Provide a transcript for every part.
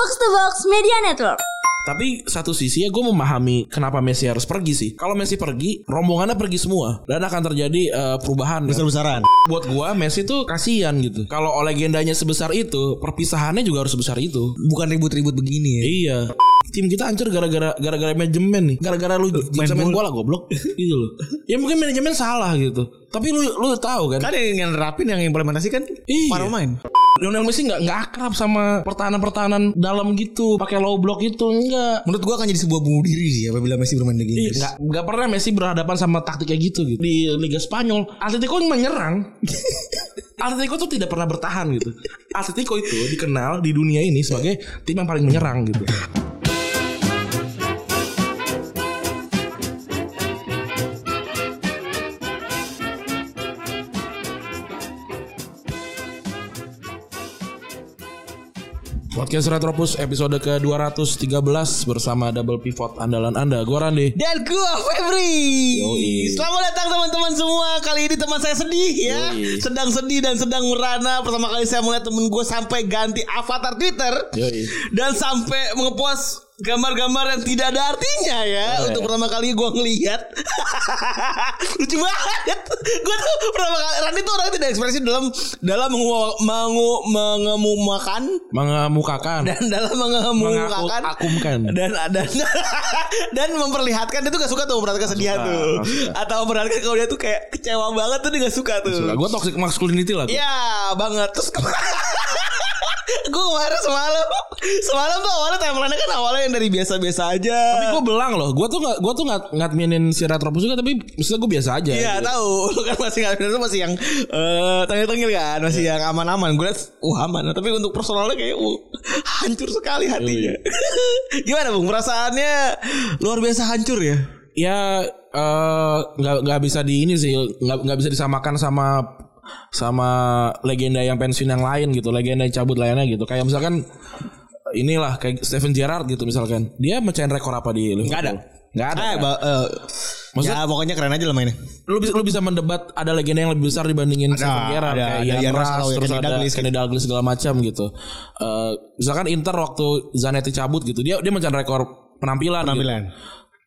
Box to Box Media Network. Tapi satu sisi ya gue memahami kenapa Messi harus pergi sih. Kalau Messi pergi, rombongannya pergi semua dan akan terjadi eh, perubahan. ya. Buat gue Messi tuh kasihan gitu. Kalau legendanya sebesar itu, perpisahannya juga harus sebesar itu. Bukan ribut-ribut begini ya. Iya. Tim kita hancur gara-gara gara-gara manajemen nih. Gara-gara lu bisa main bola goblok gitu loh. Ya mungkin manajemen salah gitu. Tapi lu lu tahu kan? Kan yang, yang nerapin yang implementasi kan Iya. para pemain. Lionel Messi nggak nggak akrab sama pertahanan-pertahanan dalam gitu, pakai low block itu enggak. Menurut gua akan jadi sebuah bunuh diri sih apabila Messi bermain di Iya, Inggris. nggak nggak pernah Messi berhadapan sama taktik kayak gitu gitu di Liga Spanyol. Atletico menyerang. Atletico tuh tidak pernah bertahan gitu. Atletico itu dikenal di dunia ini sebagai tim yang paling menyerang gitu. Podcast Retropus episode ke-213 bersama double pivot andalan Anda. Gua Randi. Dan gua Febri. Yoi. Selamat datang teman-teman semua. Kali ini teman saya sedih ya. Yoi. Sedang sedih dan sedang merana. Pertama kali saya melihat temen gue sampai ganti avatar Twitter. Yoi. Dan sampai ngepost gambar-gambar yang tidak ada artinya ya. Oh, Untuk ya. pertama kali gue ngelihat. Lucu banget. Gue tuh pertama kali Randy tuh orang tidak ekspresi dalam dalam mengu, mengu, mengemukakan Mengemukakan. dan dalam mengemukakan Mengakumkan. dan dan dan memperlihatkan dia tuh gak suka tuh memperhatikan kesedihan Suka, tuh suka. atau memperhatikan kalau dia tuh kayak kecewa banget tuh dia gak suka tuh Gue toxic masculinity lah. gua. Iya banget terus gue kemarin semalam semalam tuh awalnya timeline kan awalnya yang dari biasa-biasa aja Tapi gue belang loh. Gue tuh nggak gue tuh nggak ngadminin si Retropus juga. Tapi maksudnya gue biasa aja. Iya gitu. tahu lu kan masih nggak itu masih yang eh tengil-tengil kan masih yang aman-aman gue liat wah aman tapi untuk personalnya kayak uh, hancur sekali hatinya gimana bung perasaannya luar biasa hancur ya Ya eh, nggak nggak bisa di ini sih. Nggak nggak bisa disamakan sama sama legenda yang pensiun yang lain gitu. Legenda yang cabut lainnya gitu. Kayak misalkan inilah kayak Steven Gerrard gitu misalkan. Dia mecahin rekor apa di Liverpool? Nggak ada. Nggak ada. Eh, kan? ba- eh, Maksud- ya pokoknya keren aja lah mainnya. lu bisa lu bisa mendebat ada legenda yang lebih besar dibandingin Steven Gerrard ada, kayak ada Ian Rush, Rush terus Kenny ada Douglas Kenny Douglas segala macam gitu. Eh, misalkan Inter waktu Zanetti cabut gitu dia dia mencapai rekor penampilan. gitu.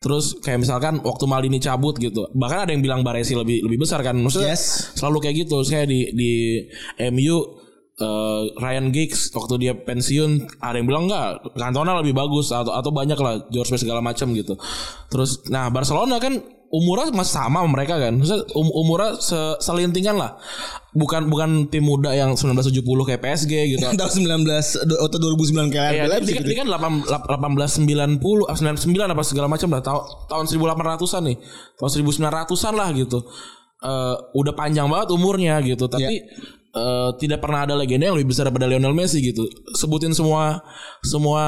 Terus kayak misalkan waktu Maldini cabut gitu. Bahkan ada yang bilang Baresi lebih lebih besar kan. Maksudnya Yes. selalu kayak gitu. Saya di di MU eh, Ryan Giggs waktu dia pensiun ada yang bilang enggak Cantona lebih bagus atau atau banyak lah George Best segala macam gitu. Terus nah Barcelona kan umurnya masih sama sama mereka kan. Maksudnya um, umurnya se- selintingan lah. Bukan bukan tim muda yang 1970 kayak PSG gitu. Tahun 19 do- atau 2009 kayak Iya, Leipzig dia, gitu. dia kan 8, 1890 ah, 99 apa segala macam lah tahun tahun 1800-an nih. Tahun 1900-an lah gitu. Eh udah panjang banget umurnya gitu, tapi eh, tidak pernah ada legenda yang lebih besar daripada Lionel Messi gitu. Sebutin semua semua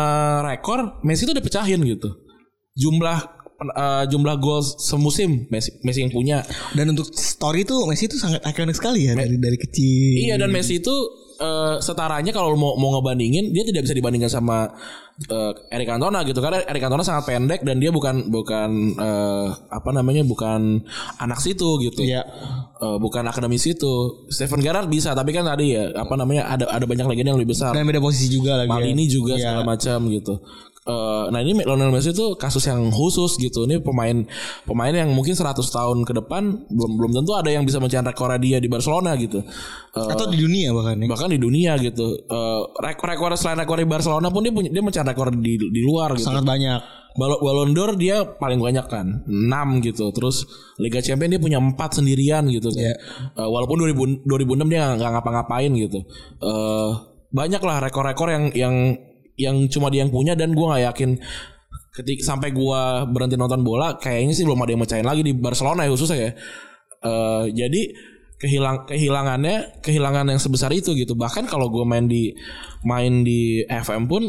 rekor Messi itu udah pecahin gitu. Jumlah eh, jumlah gol semusim Messi Messi yang punya. Dan untuk story tuh Messi itu sangat ikonik sekali ya dari dari kecil. Iya dan Messi itu eh, setaranya kalau mau mau ngebandingin dia tidak bisa dibandingkan sama eh, Eric Cantona gitu karena Eric Cantona sangat pendek dan dia bukan bukan eh, apa namanya bukan anak situ gitu. Iya. Eh, bukan akademi situ. Stephen Gerrard bisa tapi kan tadi ya apa namanya ada ada banyak legenda yang lebih besar. Dan beda posisi juga lagi. ya. Maldini juga Iya. segala macam gitu. Eh, nah ini Lionel Messi itu kasus yang khusus gitu. Ini pemain pemain yang mungkin 100 tahun ke depan belum belum tentu ada yang bisa mencapai rekor dia di Barcelona gitu. Eh, Atau di dunia bahkan ya. bahkan di dunia gitu. Eh, rekor-rekor selain rekor di Barcelona pun dia punya dia mencapai rekor di di luar gitu. Sangat banyak. Ballon Ballon d'Or dia paling banyak kan 6 gitu terus Liga Champions dia punya 4 sendirian gitu kan. Iya. Eh, walaupun 2000, 2006 dia nggak ngapa-ngapain gitu eh banyak lah rekor-rekor yang yang yang cuma dia yang punya dan gua nggak yakin ketika sampai gua berhenti nonton bola kayaknya sih belum ada yang mecahin lagi di Barcelona ya khususnya ya Eh, jadi kehilang kehilangannya kehilangan yang sebesar itu gitu bahkan kalau gua main di main di FM pun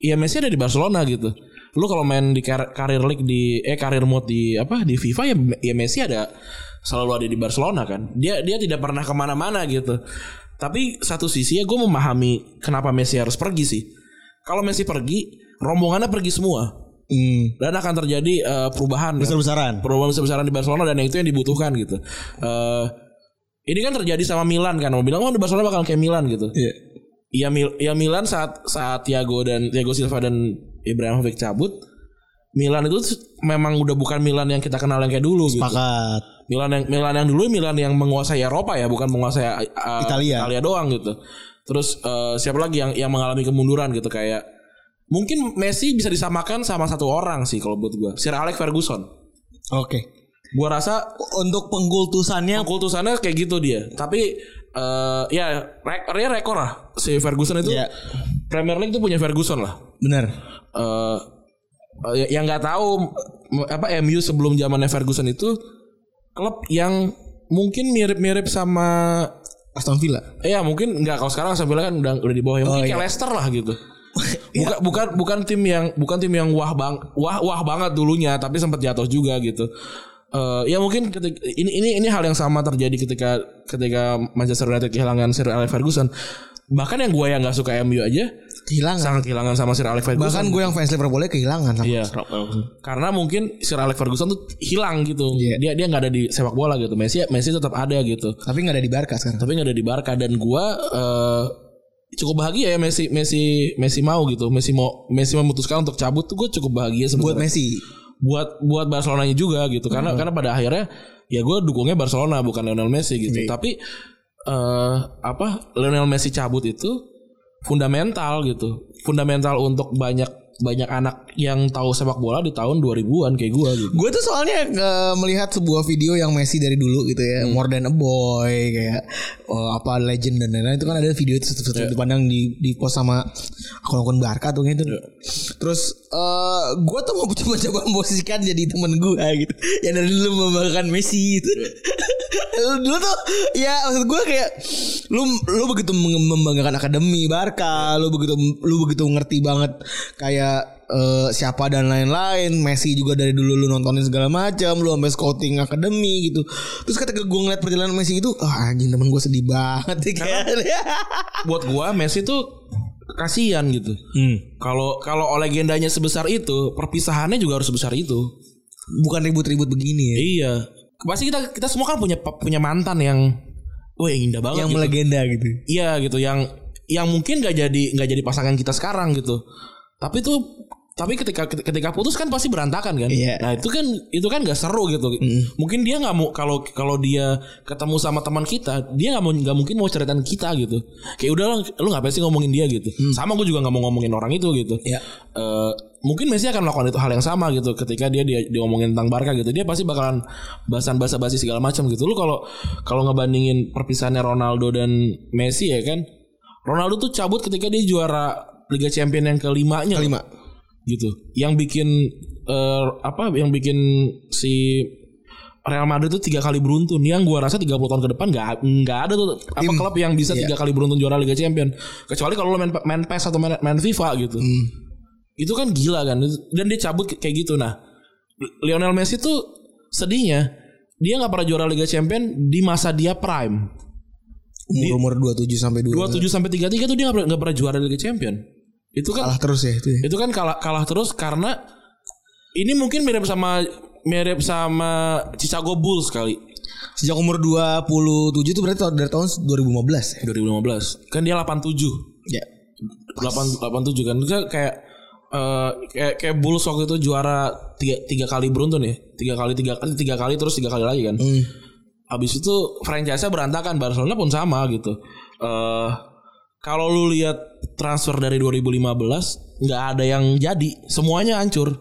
ya Messi ada di Barcelona gitu. Lu kalau main di kar- karir league di eh karir mode di apa di FIFA ya ya Messi ada selalu ada di Barcelona kan. Dia dia tidak pernah ke mana-mana gitu. Tapi satu sisi ya gue memahami kenapa Messi harus pergi sih. Kalau Messi pergi, rombongannya pergi semua Hmm. dan akan terjadi eh, perubahan. kan? Besar-besaran. perubahan besar-besaran di Barcelona dan itu yang dibutuhkan gitu. Eh ini kan terjadi sama Milan kan. Mau bilang oh di Barcelona bakal kayak Milan gitu. Iya. ya Mil ya Milan saat saat Thiago dan Thiago Silva dan Ibrahimovic cabut Milan itu memang udah bukan Milan yang kita kenal yang kayak dulu gitu. Pakat. Milan yang Milan yang dulu Milan yang menguasai Eropa ya, bukan menguasai uh, Italia. Italia doang gitu. Terus uh, siapa lagi yang yang mengalami kemunduran gitu kayak mungkin Messi bisa disamakan sama satu orang sih kalau buat gua, Sir Alex Ferguson. Oke. Gua rasa Untuk pengkultusannya kultusannya kayak gitu dia. Tapi uh, ya rek ya rekor lah si Ferguson itu. Iya. Premier League itu punya Ferguson lah. benar. Eh uh, yang nggak tahu apa MU sebelum zamannya Ferguson itu klub yang mungkin mirip-mirip sama Aston Villa. Iya mungkin nggak kalau sekarang Aston Villa kan udah udah di bawah ya. Mungkin Oh, kayak iya. Leicester lah gitu. Bukan bukan bukan tim yang bukan tim yang wah bang wah wah banget dulunya tapi sempat jatuh juga gitu. Eh ya mungkin ketika ini ini ini hal yang sama terjadi ketika ketika Manchester United kehilangan Sir Alex Ferguson. Bahkan yang gue yang nggak suka MU aja Kehilangan. sangat kehilangan sama Sir Alex Ferguson. Bahkan gue yang fans Liverpool kehilangan sama Iya. Karena mungkin Sir Alex Ferguson tuh hilang gitu. Iya. Dia dia nggak ada di sepak bola gitu. Messi Messi tetap ada gitu. Tapi nggak ada di Barca sekarang. Tapi nggak ada di Barca dan gua eh, cukup bahagia ya Messi Messi Messi mau gitu. Messi mau Messi memutuskan untuk cabut tuh gue cukup bahagia Buat sebenarnya. Messi. buat buat Barcelonanya juga gitu. Karena karena pada akhirnya ya gue dukungnya Barcelona bukan Lionel Messi gitu. Tapi eh apa Lionel Messi cabut itu fundamental gitu. Fundamental untuk banyak banyak anak yang tahu sepak bola di tahun 2000-an kayak gua gitu. Gue tuh soalnya eh, melihat sebuah video yang Messi dari dulu gitu ya, more than a boy kayak oh, apa legend dan lain-lain itu kan ada video itu satu satu pandang di di post sama akun-akun Barca tuh gitu. Terus eh gue tuh mau coba-coba memposisikan jadi temen gue gitu, yang dari dulu membanggakan Messi gitu. Dulu tuh ya maksud gue kayak lu lu begitu mem- membanggakan akademi Barca, lu begitu lu begitu ngerti banget kayak eh, siapa dan lain-lain. Messi juga dari dulu lu nontonin segala macam, lu sampai scouting akademi gitu. Terus ketika gue ngeliat perjalanan Messi itu, ah anjing temen gue sedih banget kan. Buat gua Messi tuh kasihan gitu. Kalau kalau legendanya sebesar itu, perpisahannya juga harus sebesar itu. Bukan ribut-ribut begini ya. Iya. Pasti kita kita semua kan punya punya mantan yang wah yang indah banget Yang gitu. melegenda gitu. Iya gitu yang yang mungkin gak jadi nggak jadi pasangan kita sekarang gitu. Tapi tuh tapi ketika ketika putus kan pasti berantakan kan. Iya. Nah itu kan itu kan gak seru gitu. Mungkin dia nggak mau kalau kalau dia ketemu sama teman kita, dia nggak mau nggak mungkin mau ceritain kita gitu. Kayak udah lu ngapain sih ngomongin dia gitu. Sama gue juga nggak mau ngomongin orang itu gitu. Iya. Eh, mungkin Messi akan melakukan itu hal yang sama gitu ketika dia dia diomongin tentang Barca gitu dia pasti bakalan bahasan basa basi segala macam gitu. Lu kalau kalau ngebandingin perpisahannya Ronaldo dan Messi ya kan Ronaldo tuh cabut ketika dia juara Liga Champion yang kelimanya. Kelima. gitu. Yang bikin eh, apa yang bikin si Real Madrid tuh tiga kali beruntun. Yang gua rasa 30 tahun ke depan nggak nggak ada tuh apa Tim. klub yang bisa Iya. tiga kali beruntun juara Liga Champion kecuali kalau lo main main PES atau main, main FIFA gitu itu kan gila kan. Dan dia cabut kayak gitu. Nah Lionel Messi tuh sedihnya dia nggak pernah juara Liga Champion di masa dia prime. Umur umur 27 sampai 2 27 sampai 33 tuh dia nggak pernah, pernah juara Liga Champion. Itu kan kalah terus ya itu ya. itu kan kalah kalah terus karena ini mungkin mirip sama mirip sama Chicago Bulls kali. Sejak umur 27 itu berarti tahun- dari tahun 2015 ya. 2015 kan dia 87 Ya. 8 87 kan. Itu kayak eh, kayak kayak Bulls waktu itu juara tiga, tiga kali beruntun ya. Tiga kali tiga kali tiga kali terus tiga kali lagi kan. Hmm. Habis itu franchise-nya berantakan Barcelona pun sama gitu. Eh kalau lu lihat transfer dari 2015 nggak ada yang jadi. Semuanya hancur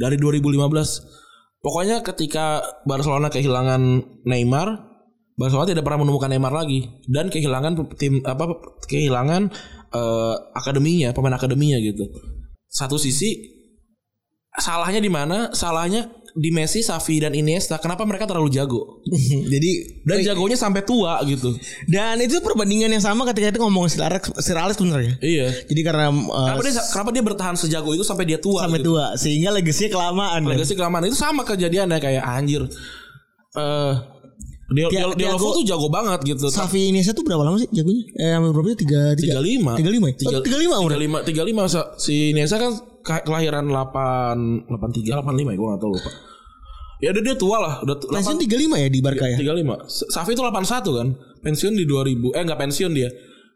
dari 2015 pokoknya ketika Barcelona kehilangan Neymar Barcelona tidak pernah menemukan Neymar lagi. Dan kehilangan tim apa kehilangan eh, akademinya pemain akademinya gitu satu sisi salahnya di mana salahnya di Messi, Xavi dan Iniesta kenapa mereka terlalu jago Jadi dan jagonya sampai tua gitu dan itu perbandingan yang sama ketika itu ngomong Sir Alex, Sir Alex bener ya. iya Jadi karena uh, kenapa dia kenapa dia bertahan sejago itu sampai dia tua sampai gitu? tua sehingga legasinya kelamaan. Legasi kelamaan itu sama kejadiannya kayak anjir. Eh dia dia, Dia- dia Diago- tuh jago banget gitu. Safi Indonesia tuh berapa lama sih jagonya? Eh berapa sih? Tiga tiga 35. tiga lima ya? Tiga- Oh, tiga lima umurnya. 35 35 Sa- si Nesa kan ke- kelahiran 8 83 85 ya gua enggak tahu lupa. Ya udah dia tua lah, udah Pensiun tiga lima ya di Barca ya? 35. Safi itu 81 kan. Pensiun di 2000. Eh enggak pensiun dia.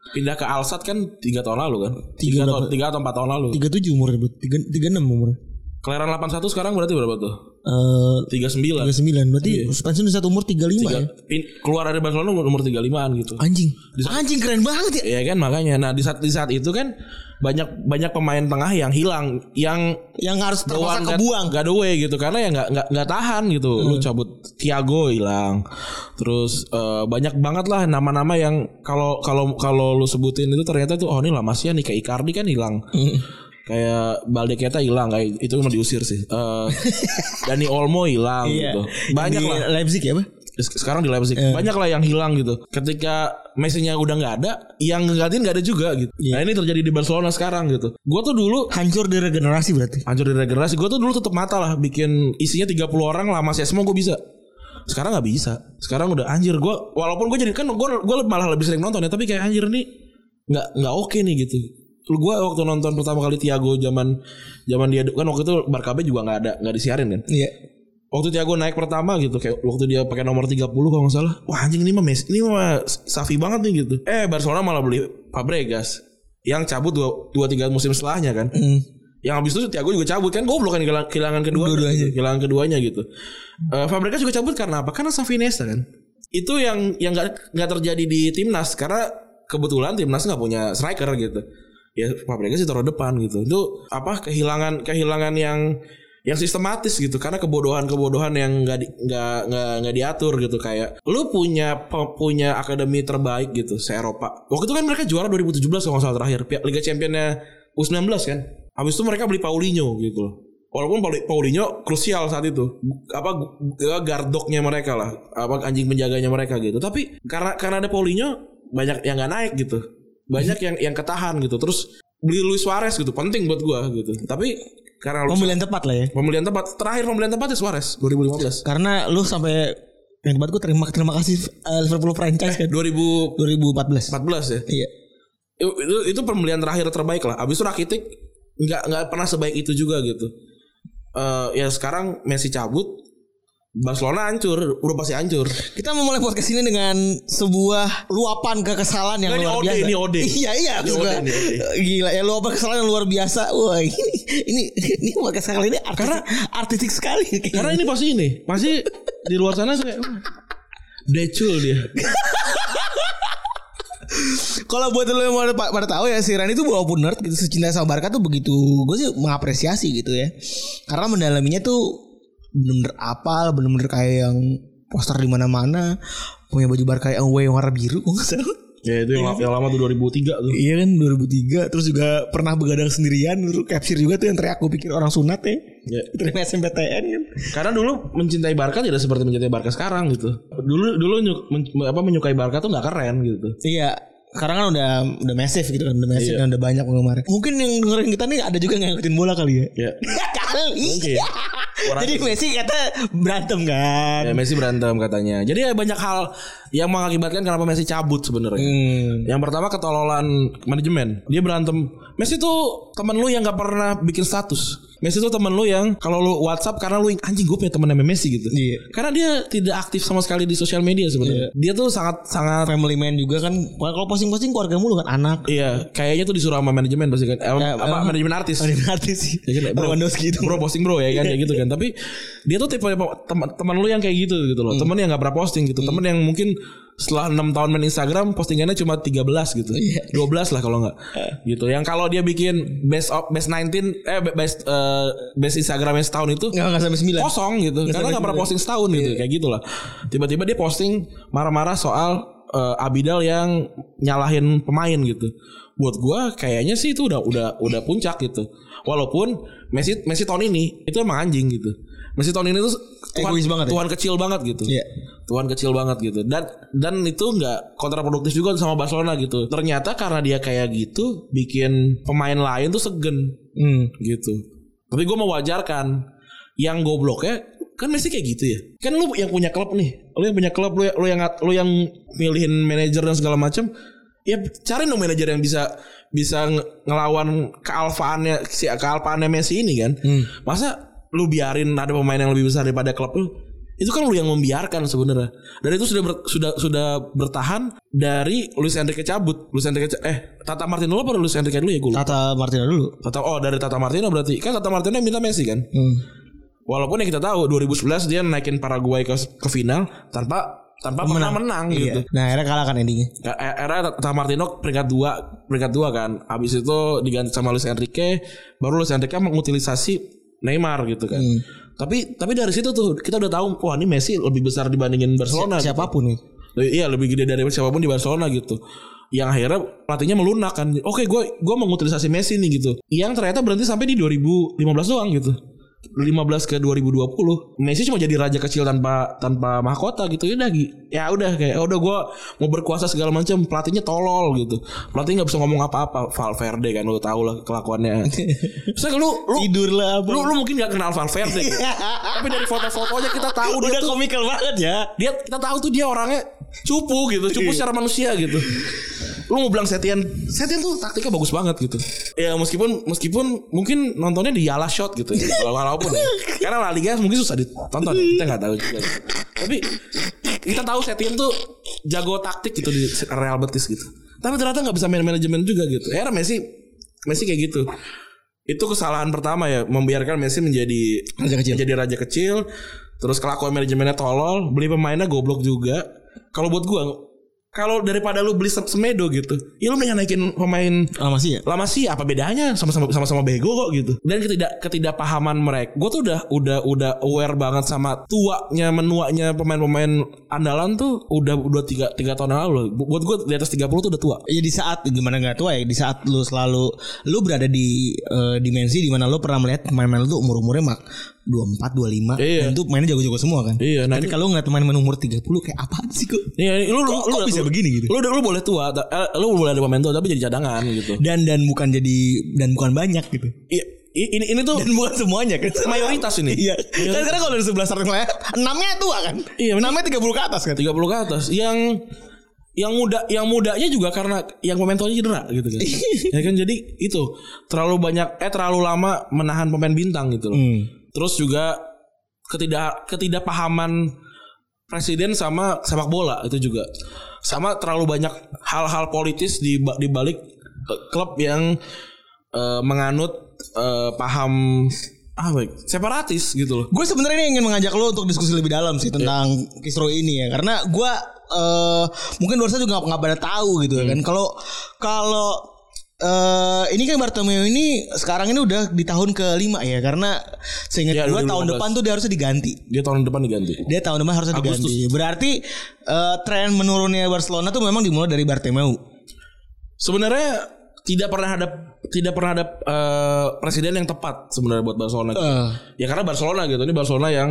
pindah ke Alsat kan tiga tahun lalu kan Tiga tiga, tahun berapa? tiga atau empat tahun lalu 37 umurnya, Bro. 3 36 umurnya. Kelahiran 81 sekarang berarti berapa tuh? Eh tiga sembilan. 39 berarti pensiun di satu umur 35 ya. keluar dari Barcelona umur, umur 35an gitu. Anjing. Anjing keren banget ya. Iya kan makanya. Nah di saat di saat itu kan banyak banyak pemain tengah yang hilang yang Yang harus terpaksa kebuang. got away gitu. Karena ya nggak nggak nggak tahan gitu. Lu cabut Thiago hilang. Terus eh, banyak banget lah nama-nama yang kalau kalau kalau lu sebutin itu ternyata tuh oh ini lama sih nih kayak Icardi kan hilang kayak Baldeketa hilang kayak itu mau diusir sih Eh, Dani Olmo hilang gitu banyak Di lah Leipzig ya, Pak? Sekarang di Leipzig banyak lah yang hilang gitu. Ketika Messi-nya udah nggak ada, yang nggak ada juga gitu. Nah ini terjadi di Barcelona sekarang gitu. Gue tuh dulu Hancur di regenerasi berarti. hancur di regenerasi. Gue tuh dulu tutup mata lah bikin isinya 30 orang lah masih semua gue bisa. Sekarang nggak bisa. Sekarang udah anjir gue. Walaupun gue jadi kan gue gue malah lebih sering nonton ya. Tapi kayak anjir nih nggak nggak oke nih gitu. Lu gue waktu nonton pertama kali Thiago zaman zaman dia kan waktu itu Barcabe juga nggak ada nggak disiarin kan? Iya. waktu Thiago naik pertama gitu kayak waktu dia pakai nomor 30 kalau nggak salah. Wah anjing ini mah Messi ini mah Safi banget nih gitu. Eh Barcelona malah beli Fabregas yang cabut dua, dua tiga musim setelahnya kan? Hmm. yang habis itu Thiago juga cabut kan? Goblok kan kehilangan, kedua Dua-duanya. kehilangan keduanya gitu. Eh, Fabregas juga cabut karena apa? Karena Xavi Iniesta kan? Itu yang yang nggak nggak terjadi di timnas karena kebetulan timnas nggak punya striker gitu ya Fabregas ditaruh depan gitu. Itu apa kehilangan kehilangan yang yang sistematis gitu. Karena kebodohan-kebodohan yang nggak di- nggak nggak nggak diatur gitu. Kayak lu punya punya akademi terbaik gitu se Eropa waktu itu kan mereka juara 2017 kalau salah terakhir. Liga Championnya U19 kan. Habis itu mereka beli Paulinho gitu Walaupun Pauli- Paulinho krusial saat itu. Apa gardoknya mereka lah. Apa anjing penjaganya mereka gitu. Tapi karena karena ada Paulinho banyak yang nggak naik gitu banyak yang yang ketahan gitu terus beli Luis Suarez gitu penting buat gua gitu tapi karena Pemilihan tepat lah ya. Pembelian tempat terakhir pembelian tempat ya Suarez 2015. Karena lu sampai yang debat gue terima terima kasih eh, Liverpool franchise kan 2014 2014. ya. Iya. Itu, itu, pembelian terakhir terbaik lah. Abis itu Rakitic nggak nggak pernah sebaik itu juga gitu. Eh ya sekarang Messi cabut, Barcelona hancur, udah pasti hancur. Kita memulai podcast ini dengan sebuah luapan kekesalan yang Nggak, ini luar ode, biasa. ini ode. Iya iya Ini ode, ini ode. Gila ya luapan kekesalan yang luar biasa. Wah ini ini ini podcast kali ini artistik, Karena- artistik sekali. Karena ini pasti ini, pasti di luar sana kayak "Wah, decul dia. Kalau buat lo yang pada, pada tahu ya si Rani itu walaupun nerd gitu secinta sama Barca tuh begitu gue sih mengapresiasi gitu ya. Karena mendalaminya tuh bener-bener apal, bener-bener kayak yang poster di mana-mana, punya baju Barca yang away yang warna biru nggak salah. Ya itu yang, yang lama tuh 2003 tuh. Iya kan 2003 terus juga pernah begadang sendirian terus capture juga tuh yang teriak aku pikir orang sunat ya. Ya. Terima SMPTN kan. Karena dulu mencintai Barca tidak seperti mencintai Barca sekarang gitu. Dulu dulu nyuk- men- apa menyukai Barca tuh nggak keren gitu. Iya. Sekarang kan udah udah massive gitu kan udah massive Iya. dan udah banyak penggemarnya. Mungkin yang dengerin kita nih ada juga yang ngikutin bola kali ya. Ya. kali. Orang- Jadi Messi kata berantem kan. Ya Messi berantem katanya. Jadi ya banyak hal yang mengakibatkan kenapa Messi cabut sebenarnya. Hmm. Yang pertama ketololan manajemen. Dia berantem. Messi tuh temen lu yang nggak pernah bikin status. Messi tuh temen lu yang kalau lu WhatsApp karena lu anjing gue punya temen namanya Messi gitu. Iya. Karena dia tidak aktif sama sekali di sosial media sebenarnya. Dia tuh sangat sangat Family man juga kan. Kalau posting-posting keluarga mulu kan anak. Iya, kayaknya tuh disuruh sama manajemen pasti kan. Eh, Ya, apa emang- manajemen artis. Manajemen artis sih. Ya kan, bro, Lewandowski itu. Bro posting bro ya kan kayak gitu kan. Tapi dia tuh tipe teman teman lu yang kayak gitu gitu Hmm. loh teman yang nggak pernah posting gitu. Teman yang mungkin setelah enam tahun main Instagram postingannya cuma 13 gitu. Iya. 12 lah kalau nggak. Gitu. Yang kalau dia bikin best of best 19 eh best eh, best Instagramnya setahun itu Enggak sampai 9. kosong gitu. Karena sampai nggak pernah sembilan. posting setahun gitu kayak gitulah. Tiba-tiba dia posting marah-marah soal eh, Abidal yang nyalahin pemain gitu. Buat gua kayaknya sih itu udah udah udah puncak gitu. Walaupun Messi Messi tahun ini itu emang anjing gitu Messi tahun ini tuh Tuhan, Egois banget ya? Tuhan kecil banget gitu Iya. Tuhan kecil banget gitu dan dan itu nggak kontraproduktif juga sama Barcelona gitu ternyata karena dia kayak gitu bikin pemain lain tuh segen Hmm. gitu. Tapi gue mau wajarkan yang gobloknya kan Messi kayak gitu ya. Kan lu yang punya klub nih, lu yang punya klub, lu, lu yang lu yang milihin manajer dan segala macam. Ya cari dong manajer yang bisa bisa nge- ngelawan kealfaannya si kealfaannya Messi ini kan. Masa lu biarin ada pemain yang lebih besar daripada klub lu? itu kan lu yang membiarkan sebenarnya. Dan itu sudah ber- sudah sudah bertahan dari Luis Enrique cabut. Luis Enrique eh Tata Martino apa Luis Enrique dulu ya gue lupa. Tata Martino dulu. Tata oh dari Tata Martino berarti kan Tata Martino yang minta Messi kan. Hmm. Walaupun yang kita tahu 2011 dia naikin Paraguay ke, ke final tanpa tanpa pernah menang gitu. Iya. Nah, akhirnya kalah kan endingnya. Ya, Era Tata Martino peringkat dua peringkat dua kan. Habis itu diganti sama Luis Enrique, baru Luis Enrique mengutilisasi Neymar gitu kan. Hmm. Tapi tapi dari situ tuh kita udah tahu wah ini Messi lebih besar dibandingin Barcelona. gitu. Siapa pun nih. Lebih- Iya lebih gede dari siapa pun di Barcelona gitu. Yang akhirnya pelatihnya melunak kan. Oke gue gue mengutilisasi Messi nih gitu. Yang ternyata berhenti sampai di 2015 doang gitu. 15 ke 2020 Messi cuma jadi raja kecil tanpa tanpa mahkota gitu. Ya udah ya udah kayak "Ya udah gue mau berkuasa segala macam. Pelatihnya tolol gitu. Pelatih nggak bisa ngomong apa-apa. Valverde kan lu tau lah kelakuannya. Misalnya lu lu Tidur lah. lu, lu mungkin gak kenal Valverde. Gitu. tapi dari foto-fotonya kita tahu dia Udah tuh komikal banget ya. dia kita tahu tuh dia orangnya cupu gitu cupu secara manusia gitu lu mau bilang Setian Setian tuh taktiknya bagus banget gitu ya meskipun meskipun mungkin nontonnya di Yala Shot gitu ya, walaupun ya. karena La Liga mungkin susah ditonton ya. kita nggak tahu juga tapi kita tahu Setian tuh jago taktik gitu di Real Betis gitu tapi ternyata nggak bisa main manajemen juga gitu era Messi Messi kayak gitu itu kesalahan pertama ya membiarkan Messi menjadi Raja kecil. menjadi raja kecil terus kelakuan manajemennya tolol beli pemainnya goblok juga kalau buat gua kalau daripada lu beli se- semedo gitu ya lu mendingan naikin pemain Ah, masih ya? lama sih apa bedanya sama-sama sama-sama bego kok gitu? Dan ketidak ketidakpahaman mereka gue tuh udah udah udah aware banget sama tuanya menuanya pemain-pemain andalan tuh udah udah tiga tiga tahun yang lalu buat gue di atas 30 tuh udah tua. Ya di saat gimana nggak tua ya di saat lu selalu lu berada di eh, dimensi di mana lu pernah melihat pemain-pemain lu tuh umur-umurnya mak 24, 25 Iya. dan itu mainnya jago-jago semua kan. Iya, nah Tapi ini- kalau ngeliat pemain-pemain umur 30 kayak apaan sih kok? Iya, lu lu, Kok- lu kok bisa begini gitu? Lu lu boleh tua, eh, lu boleh ada pemain tua tapi jadi cadangan gitu. Dan dan bukan jadi dan bukan banyak gitu. Iya, ini ini tuh Dan bukan semuanya kan. mayoritas ini. Iya. Kan sekarang kalau dari 11 starting lineup, 6-nya tua kan? Iya, bener. 6-nya 30 ke atas kan? 30 ke atas. Yang yang muda yang mudanya juga karena yang pemain tuanya cedera gitu kan. ya kan jadi itu terlalu banyak eh terlalu lama menahan pemain bintang gitu loh. Hmm. Terus juga ketidak ketidakpahaman presiden sama sepak bola itu juga sama terlalu banyak hal-hal politis di di balik eh, klub yang eh, menganut eh, paham apa ya, separatis gitu loh. Gue sebenarnya ingin mengajak lo untuk diskusi lebih dalam sih tentang Kisro ini ya, karena gue eh mungkin luar sana juga nggak pada tahu gitu ya kan. Kalau kalau eh ini kan Bartomeu ini sekarang ini udah di tahun kelima ya, karena seingat Ya, gue tahun 2015. depan tuh dia harusnya diganti. Dia tahun depan diganti. Dia tahun depan harusnya Agustus. diganti. Berarti eh, tren menurunnya Barcelona tuh memang dimulai dari Bartomeu. Sebenarnya tidak pernah ada tidak pernah ada eh, presiden yang tepat sebenarnya buat Barcelona. Eh. Ya karena Barcelona gitu. Ini Barcelona yang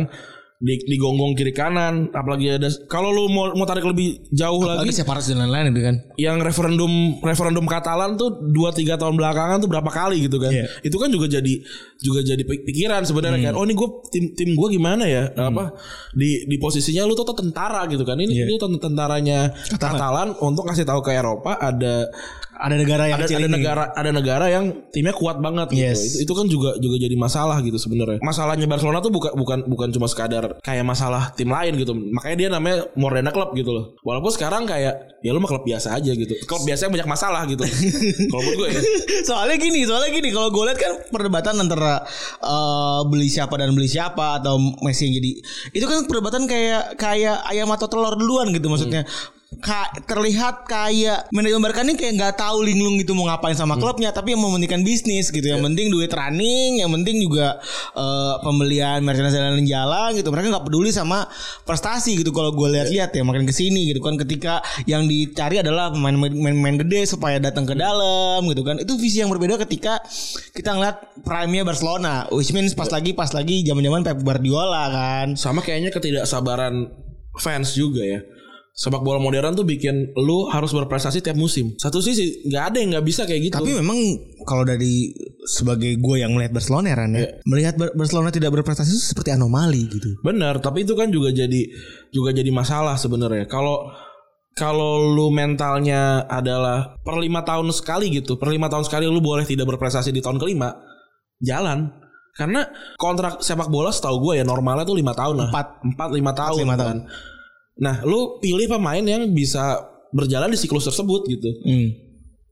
di, digonggong kiri kanan apalagi ada kalau lu mau mau tarik lebih jauh Lagi lagi separat dan lain-lain gitu kan. yang referendum referendum Katalan tuh 2 3 tahun belakangan tuh berapa kali gitu kan. Iya. Itu kan juga jadi juga jadi pik- pikiran sebenarnya kan. Oh ini gue tim tim gue gimana ya? Apa di di posisinya lu tuh tentara gitu kan. Ini lu tent- tentaranya Katalan untuk kasih tahu ke Eropa ada Ada negara yang ada, kecil ada ini. negara ada negara yang timnya kuat banget gitu. Yes. Itu, itu kan juga juga jadi masalah gitu sebenarnya. Masalahnya Barcelona tuh bukan bukan bukan cuma sekadar kayak masalah tim lain gitu. Makanya dia namanya Morena Club gitu loh. Walaupun sekarang kayak ya lu mah klub biasa aja gitu. Klub biasa yang banyak masalah gitu. Kalau menurut gue ya. soalnya gini, soalnya gini kalau gue lihat kan perdebatan antara eh, beli siapa dan beli siapa atau Messi yang jadi itu kan perdebatan kayak kayak ayam atau telur duluan gitu maksudnya. Ka- terlihat kayak ini kayak nggak tahu linglung gitu mau ngapain sama klubnya tapi yang mementingkan bisnis gitu. Yang penting duit running yang penting juga eh, pembelian merchandise dan jalan gitu. Mereka nggak peduli sama prestasi gitu. Kalau gue lihat-lihat ya makin ke sini gitu kan. Ketika yang dicari adalah pemain-pemain gede supaya datang ke dalam gitu kan. Itu visi yang berbeda ketika kita ngeliat prime-nya Barcelona which means pas lagi pas lagi zaman-zaman Pep Guardiola kan. Sama kayaknya ketidaksabaran fans juga ya. Sepak bola modern tuh bikin lu harus berprestasi tiap musim. Satu sisi nggak ada yang nggak bisa kayak gitu. Tapi memang kalau dari sebagai gue yang melihat Barcelona Ran, ya, melihat Bar- Barcelona tidak berprestasi itu seperti anomali gitu. Benar, tapi itu kan juga jadi juga jadi masalah sebenarnya. Kalau kalau lu mentalnya adalah per lima tahun sekali gitu, per lima tahun sekali lu boleh tidak berprestasi di tahun kelima, jalan. Karena kontrak sepak bola setahu gue ya normalnya tuh lima tahun lah. Empat. empat lima tahun. lima kan. Nah, lu pilih pemain yang bisa berjalan di siklus tersebut gitu. Hmm.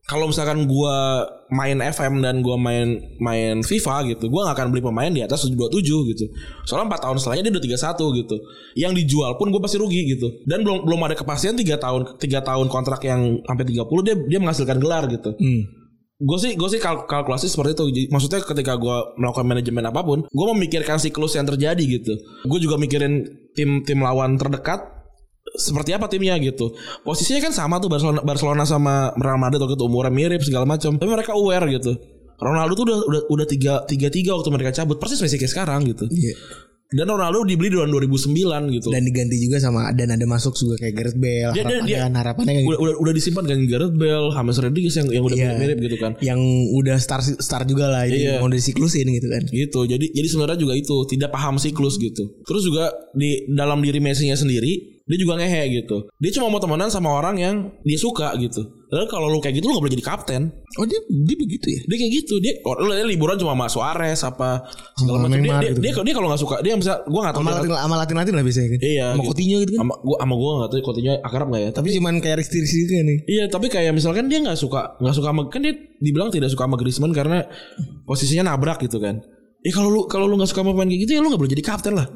Kalau misalkan gua main FM dan gua main main FIFA gitu, gua nggak akan beli pemain di atas 27 gitu. Soalnya 4 tahun setelahnya dia udah 31 gitu. Yang dijual pun gue pasti rugi gitu. Dan belum belum ada kepastian 3 tahun 3 tahun kontrak yang sampai 30 dia dia menghasilkan gelar gitu. Hmm. Gue sih gue sih kal- kalkulasi seperti itu. Maksudnya ketika gue melakukan manajemen apa pun, gue memikirkan siklus yang terjadi gitu. Gue juga mikirin tim tim lawan terdekat seperti apa timnya gitu. Posisinya kan sama tuh Barcelona, Barcelona sama Real Madrid waktu itu umurnya mirip segala macam. Tapi mereka aware gitu. Ronaldo tuh udah udah udah tiga tiga tiga waktu mereka cabut persis Messi kayak sekarang gitu. Iya. Dan Ronaldo dibeli di tahun 2009 gitu. Dan diganti juga sama dan ada masuk juga kayak Gareth Bale. Dia- dia- harapannya dia- kan harapannya kayak udah, udah udah disimpan kan Gareth Bale, James Rodriguez yang yang udah Iya. mirip gitu kan. yang udah star star juga lah ini Iya. mau disiklusin gitu kan. gitu jadi jadi sebenarnya juga itu tidak paham siklus gitu terus juga di dalam diri Messi-nya sendiri dia juga ngehe gitu dia cuma mau temenan sama orang yang dia suka gitu Lalu kalau lu kayak gitu lu gak boleh jadi kapten Oh dia dia begitu ya. dia kayak gitu dia oh, lu liburan cuma sama Suarez apa segala macam dia dia, gitu. dia, dia kalau nggak suka dia bisa gua nggak tahu Sama dia- Latin sama Latin Latin lah biasanya kan. iya Sama Coutinho gitu kan. sama gua sama gua nggak tahu Coutinho akrab nggak ya tapi Tapi cuman kayak ristiri juga nih. Iya tapi kayak misalkan dia nggak suka nggak suka sama kan dia dibilang tidak suka sama Griezmann karena posisinya nabrak gitu kan. Ya kalau lu kalau lu nggak suka sama pemain kayak gitu ya lu nggak boleh jadi kapten lah.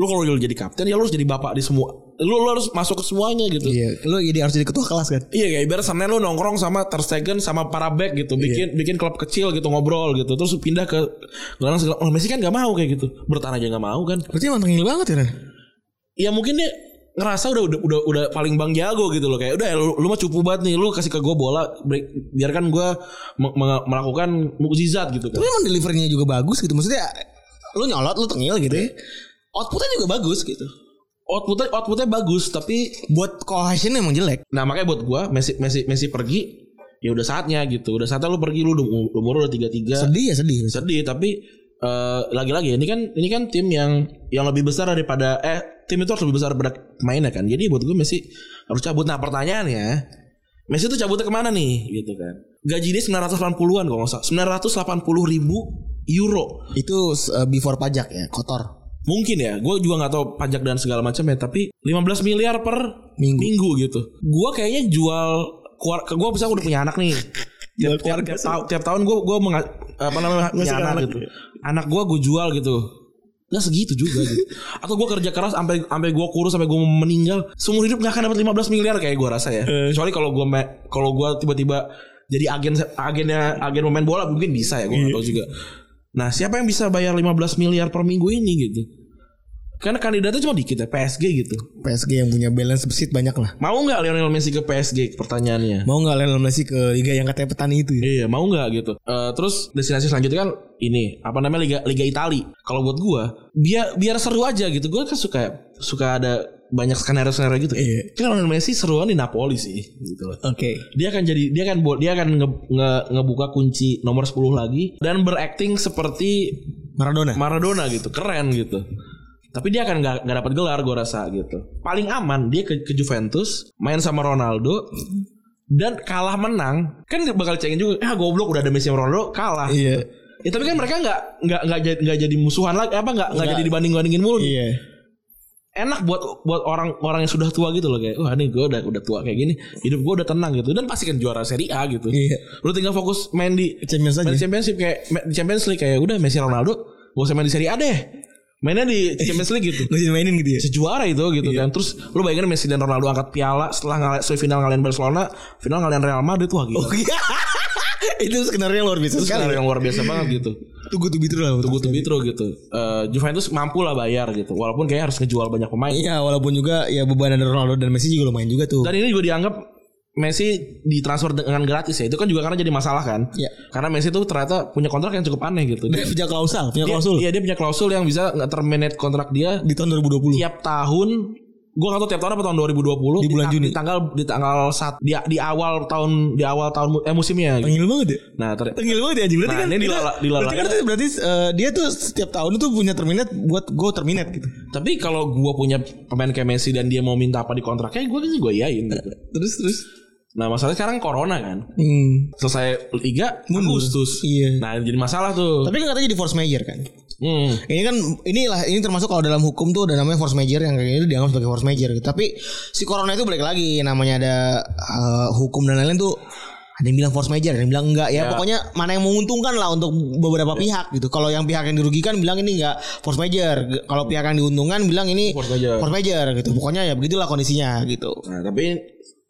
Lu kalau lu jadi kapten ya lu harus jadi bapak di semua. Lu, lu harus masuk ke semuanya gitu. Iya. Iya, lo jadi harus jadi ketua kelas kan. kayak ibarat Senin lu nongkrong sama Ter Stegen sama para back gitu, bikin bikin klub kecil gitu ngobrol gitu, terus pindah ke gelandang segala. Oh, Messi kan nggak mau kayak gitu, bertahan aja nggak mau kan? Berarti emang tengil banget ya ya mungkin dia ngerasa udah udah udah udah paling bang jago gitu loh kayak udah lu, lu mah cupu banget nih lu kasih ke gue bola break, biarkan gue me- me- melakukan mukjizat gitu kan Tapi emang deliverynya juga bagus gitu. Maksudnya lu nyolot lu tengil gitu ya. Outputnya juga bagus gitu. outputnya outputnya bagus tapi Buat cohesion emang jelek. nah makanya buat gue Messi Messi Messi pergi ya udah saatnya gitu udah saatnya lu pergi lu udah umur udah tiga tiga Sedih ya sedih. sedih tapi eh, lagi-lagi ini kan ini kan tim yang yang lebih besar daripada eh tim itu harus lebih besar daripada pemainnya kan jadi buat gue Messi harus cabut nah pertanyaannya Messi tuh cabutnya ke mana nih gitu kan gaji dia 980-an kalau nggak salah 980 ribu euro Itu uh, before pajak ya, kotor. Mungkin ya gue juga nggak tahu pajak dan segala macam ya tapi 15 miliar per minggu, gitu gue kayaknya jual keluar gue bisa udah punya anak nih tiap, tiap, tiap, tahun- tiap tahun gue gue apa namanya punya anak, anak. gitu anak gue gue jual gitu Nggak segitu juga gitu. Atau gue kerja keras sampai sampai gue kurus sampai gue meninggal, seumur hidup nggak akan dapat 15 miliar kayak gue rasa ya. Kecuali kalau gue kalau gue tiba-tiba jadi agen agennya agen pemain bola mungkin bisa ya gue nggak tahu juga. Nah siapa yang bisa bayar 15 miliar per minggu ini gitu? Karena kandidatnya cuma dikit ya PSG gitu. PSG yang punya balance sheet banyak lah. Mau nggak Lionel Messi ke PSG? Pertanyaannya. Mau nggak Lionel Messi ke liga yang katanya petani itu ya? Iya mau nggak gitu. Eh, terus destinasi selanjutnya kan ini apa namanya liga liga Itali. Kalau buat gua biar biar seru aja gitu. Gua kan suka suka ada banyak skenario skenario gitu. Iya. Kan Lionel Messi seruan di Napoli sih gitu loh. Oke. Dia akan jadi dia akan dia akan nge, nge- ngebuka kunci nomor 10 lagi dan berakting seperti Maradona. Maradona gitu, keren gitu. Tapi dia akan nggak nggak dapat gelar gue rasa gitu. Paling aman dia ke, ke Juventus, main sama Ronaldo dan kalah menang kan bakal cengin juga. Ah goblok udah ada Messi sama Ronaldo kalah. Iya. Ya tapi kan mereka nggak nggak nggak jadi nggak jadi musuhan lagi apa nggak nggak jadi dibanding bandingin mulu. Iya. Enak buat buat orang orang yang sudah tua gitu loh kayak wah nih gue udah udah tua kayak gini hidup gue udah tenang gitu dan pasti kan juara Serie A gitu. Iya. Lu tinggal fokus main di Champions aja. main di Championship kayak di Champions League kayak udah Messi Ronaldo gak usah main di Serie A deh. Mainnya di Champions League gitu. Bisa mainin gitu ya? Sejuara itu gitu kan. Terus lu bayangin Messi dan Ronaldo angkat piala setelah ngalahin semifinal ngalahin Barcelona, final ngalahin Real Madrid wah gila. itu skenario yang luar biasa Itu skenario yang luar biasa banget gitu. Tunggu tuh bitru lah. Tunggu tuh Bitro gitu. Eh, Juventus mampu lah bayar gitu. Walaupun kayak harus ngejual banyak pemain. Iya walaupun juga ya beban dari Ronaldo dan Messi juga lumayan juga tuh. Dan ini juga dianggap Messi ditransfer dengan gratis ya. Itu kan juga karena jadi masalah kan. Iya. Karena Messi tuh ternyata punya kontrak yang cukup aneh gitu. Dia punya klausul, punya Dia- klausul Iya dia punya klausul yang bisa nggak terminate kontrak dia di tahun 2020. tiap tahun. Gue gak tau tiap tahun apa tahun 2020 Di bulan ta- Juni. Di tanggal di tanggal saat di, di awal tahun di awal tahun eh, musimnya. gitu. Tengil banget ya. Nah ter- Tengil banget ya anjing. Berarti Nah, kan ini dilala- dilala- Berarti kan berarti, berarti, eh, dia tuh setiap tahun itu punya terminate buat go terminate gitu. tapi kalau gue punya pemain kayak Messi dan dia mau minta apa di kontraknya, gue kan gue iyain. Gitu. Terus terus. Nah masalahnya sekarang corona kan. Hmm. Selesai liga. Agustus. Iya. Nah jadi masalah tuh. Tapi kan katanya di force major kan. Hmm. Ini kan inilah ini termasuk kalau dalam hukum tuh ada namanya force major yang kayak gitu dianggap sebagai force major. gitu. Tapi si corona itu balik lagi namanya ada eh, hukum dan lain-lain tuh ada yang bilang force major, ada yang bilang enggak ya. Ya. Pokoknya mana yang menguntungkan lah untuk beberapa pihak gitu. Kalau yang pihak yang dirugikan bilang ini enggak force major. Kalau pihak yang diuntungkan bilang ini Force major. force major gitu. Pokoknya ya begitulah kondisinya gitu. Nah, tapi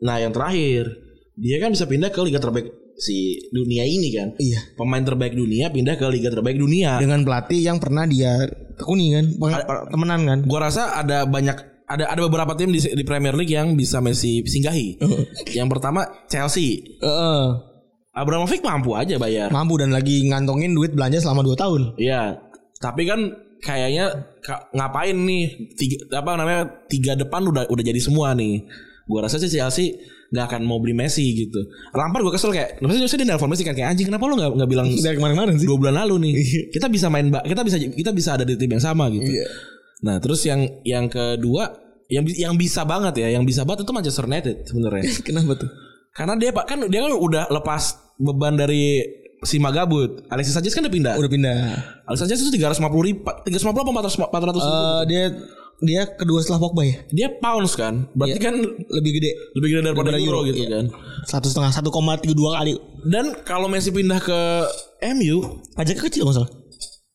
nah yang terakhir dia kan bisa pindah ke liga terbaik si dunia ini kan. Iya. Pemain terbaik dunia pindah ke liga terbaik dunia. Dengan pelatih yang pernah dia tekuni kan, temenan kan. Gua rasa ada banyak ada ada beberapa tim di, di Premier League yang bisa Messi singgahi. yang pertama Chelsea. Heeh. Abramovich mampu aja bayar. mampu dan lagi ngantongin duit belanja selama 2 tahun. Iya, tapi kan kayaknya ka- ngapain nih tiga, apa namanya tiga depan udah udah jadi semua nih. Gua rasa sih Chelsea nggak akan mau beli Messi gitu. Lampard gue kesel kayak, maksudnya dia nelfon Messi kan kayak anjing kenapa lu nggak nggak bilang Dari kemarin-kemarin sih. dua bulan lalu nih kita bisa main kita bisa kita bisa ada di tim yang sama gitu. Iya. Nah terus yang yang kedua yang yang bisa banget ya, yang bisa banget itu Manchester United sebenarnya. Kenapa tuh? Karena dia pak kan dia kan udah lepas beban dari si Magabut. Alexis Sanchez kan udah pindah. Udah pindah. Alexis Sanchez itu 350 ribu 350 apa 400 400 ribu. Eh dia dia kedua setelah Pogba ya. Dia pounds kan. Berarti kan Lebih gede. lebih gede daripada Daripada euro, euro, gitu iya. kan. Satu setengah satu koma tiga dua kali. Dan kalau Messi pindah ke MU, Pajaknya kecil nggak salah.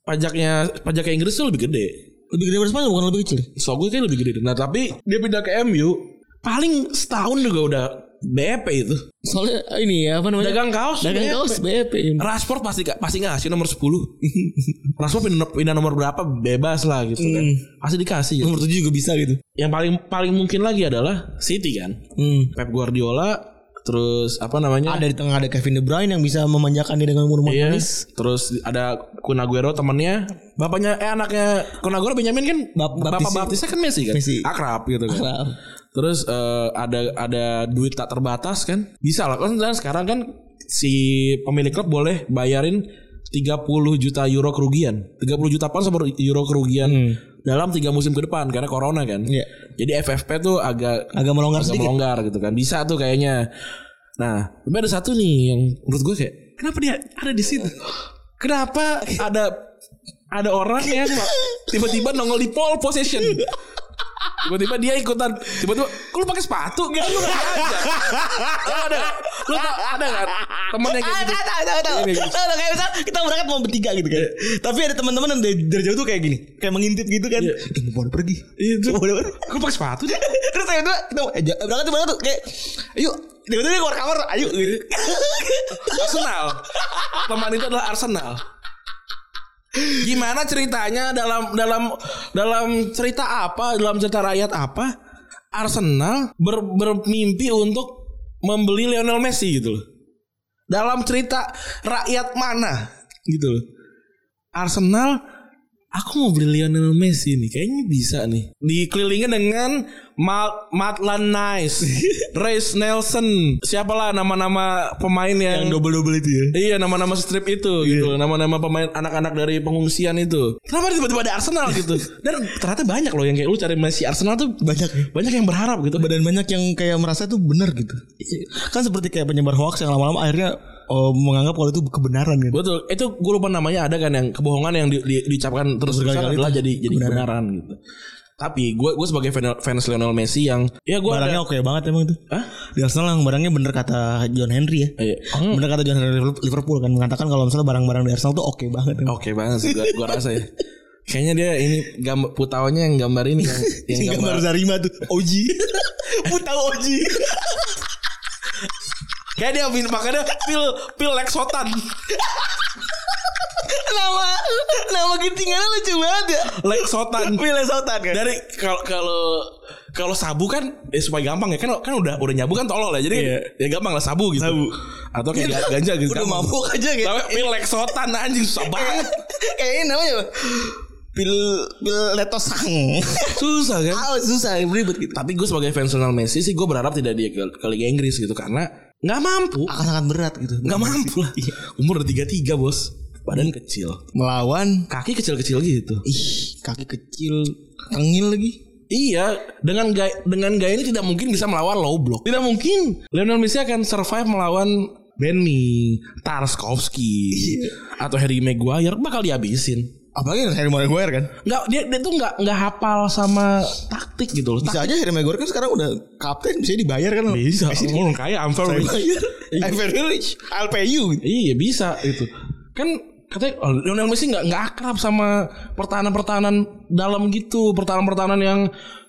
pajaknya pajaknya Inggris tuh lebih gede. Lebih gede daripada Spanyol bukan lebih kecil. So gue kayak lebih gede. Nah tapi dia pindah ke MU paling setahun juga udah BEP itu. Soalnya ini ya apa namanya? Dagang kaos. Dagang BEP. kaos BEP. Rashford pasti pasti ngasih nomor 10 Rashford pindah, pindah nomor berapa bebas lah gitu kan Pasti dikasih gitu. Nomor 7 juga bisa gitu. Yang paling paling mungkin lagi adalah City kan Hmm. Pep Guardiola Terus apa namanya Ada di tengah ada Kevin De Bruyne yang bisa memanjakan dia dengan umur Iya. manis. Terus ada Kun Aguero temennya Bapaknya eh anaknya Kun Aguero Benjamin kan Bap- Bapak baptisnya kan Messi kan Messi. Akrab gitu kan Akrab. Terus eh, ada ada duit tak terbatas kan? Bisa lah. Kan dan sekarang kan si pemilik klub boleh bayarin 30 juta euro kerugian. 30 juta pound sama euro kerugian dalam tiga musim ke depan karena corona kan? Iya. jadi FFP tuh agak Agak melonggar agak sedikit. melonggar gitu kan. Bisa tuh kayaknya. Nah tapi ada satu nih yang menurut gue kayak kenapa dia ada di situ? Kenapa ada ada orang yang tiba-tiba nongol di pole position tiba-tiba dia ikutan. Tiba-tiba kok lu pakai sepatu? Gitu lu nggak Lu ada lu tau- ada kan? Temen yang kayak gitu. Ada, ada, ada, ada. Ada, kayak misal kita berangkat mau bertiga gitu kan. Tapi ada teman-teman yang dari, jauh tuh kayak gini, kayak mengintip gitu kan. Eh, mau pergi. itu pergi. kok pakai sepatu Terus tiba-tiba kita eh, berangkat tuh berangkat tuh. Kayak ayo. Tiba-tiba dia keluar kamar ayo. Gitu. Arsenal. Teman itu adalah Arsenal gimana ceritanya dalam dalam dalam cerita apa dalam cerita rakyat apa Arsenal ber, bermimpi untuk membeli Lionel Messi gitu loh. Dalam cerita rakyat mana gitu loh. Arsenal aku mau beli Lionel Messi nih kayaknya bisa nih. Dikelilingin dengan Ma- Maitland Nice Reece Nelson. Siapalah nama-nama pemain yang, double-double itu ya. Iya nama-nama strip itu gitu. Nama-nama pemain anak-anak dari pengungsian itu. Kenapa tiba-tiba ada Arsenal gitu? Dan ternyata banyak loh yang kayak lu cari Messi. Arsenal tuh Banyak ya. Banyak yang berharap gitu. Dan banyak yang kayak merasa itu benar gitu. Kan seperti kayak penyebar hoax yang lama-lama akhirnya oh, menganggap kalau itu kebenaran kan. Betul Itu gue lupa namanya ada kan Yang kebohongan yang di, di- diucapkan terus terusan adalah itu jadi jadi kebenaran gitu Tapi gue gue sebagai fan, fans Lionel Messi yang Ya gue Barangnya oke banget emang tuh. Hah? Di Arsenal yang barangnya bener kata John Henry ya. Iya. Bener kata John Henry Liverpool kan mengatakan kalau misalnya barang-barang di Arsenal tuh oke banget. emang. Oke banget sih gue, rasa ya Kayaknya dia ini gambar putaunya yang gambar ini yang, yang Yang gambar Zarima tuh Oji Putau Oji Kayak dia min- makanya pil pil Lexotan. Nama Nama gentingannya lucu banget ya Lexotan. Pilih Sultan kan Dari kalau kalau kalau sabu kan ya supaya gampang ya kan kan udah udah nyabu kan tolol ya jadi Iya. ya gampang lah sabu gitu Sabu. atau kayak ga- ganja gitu Udah gampang. mabuk aja gitu tapi pil Lexotan anjing susah banget Kayak ini namanya? Pil Pil Letosang susah kan Ah susah ribet gitu tapi gue sebagai fans Lionel Messi sih gue berharap tidak dia ke, ke Liga Inggris gitu karena nggak mampu. Akan sangat berat gitu. Nggak mampu lah. Umur udah tiga tiga bos. Badan kecil. Melawan. Kaki kecil kecil gitu. Ih kaki kecil. Tengil lagi. Iya, dengan gaya dengan gaya ini tidak mungkin bisa melawan low block. Tidak mungkin. Lionel Messi akan survive melawan Benny, Tarkowski, atau Harry Maguire bakal dihabisin. Apalagi Harry Maguire kan. nggak dia dia tuh nggak nggak hapal sama taktik gitu loh. Bisa aja Harry Maguire kan sekarang udah kapten bisa dibayar kan. Bisa, orang kaya I'm very rich. I'm very rich. I'll pay you. Iya bisa itu. Kan katanya oh, Lionel Messi nggak nggak akrab sama pertahanan-pertahanan dalam gitu, pertahanan-pertahanan yang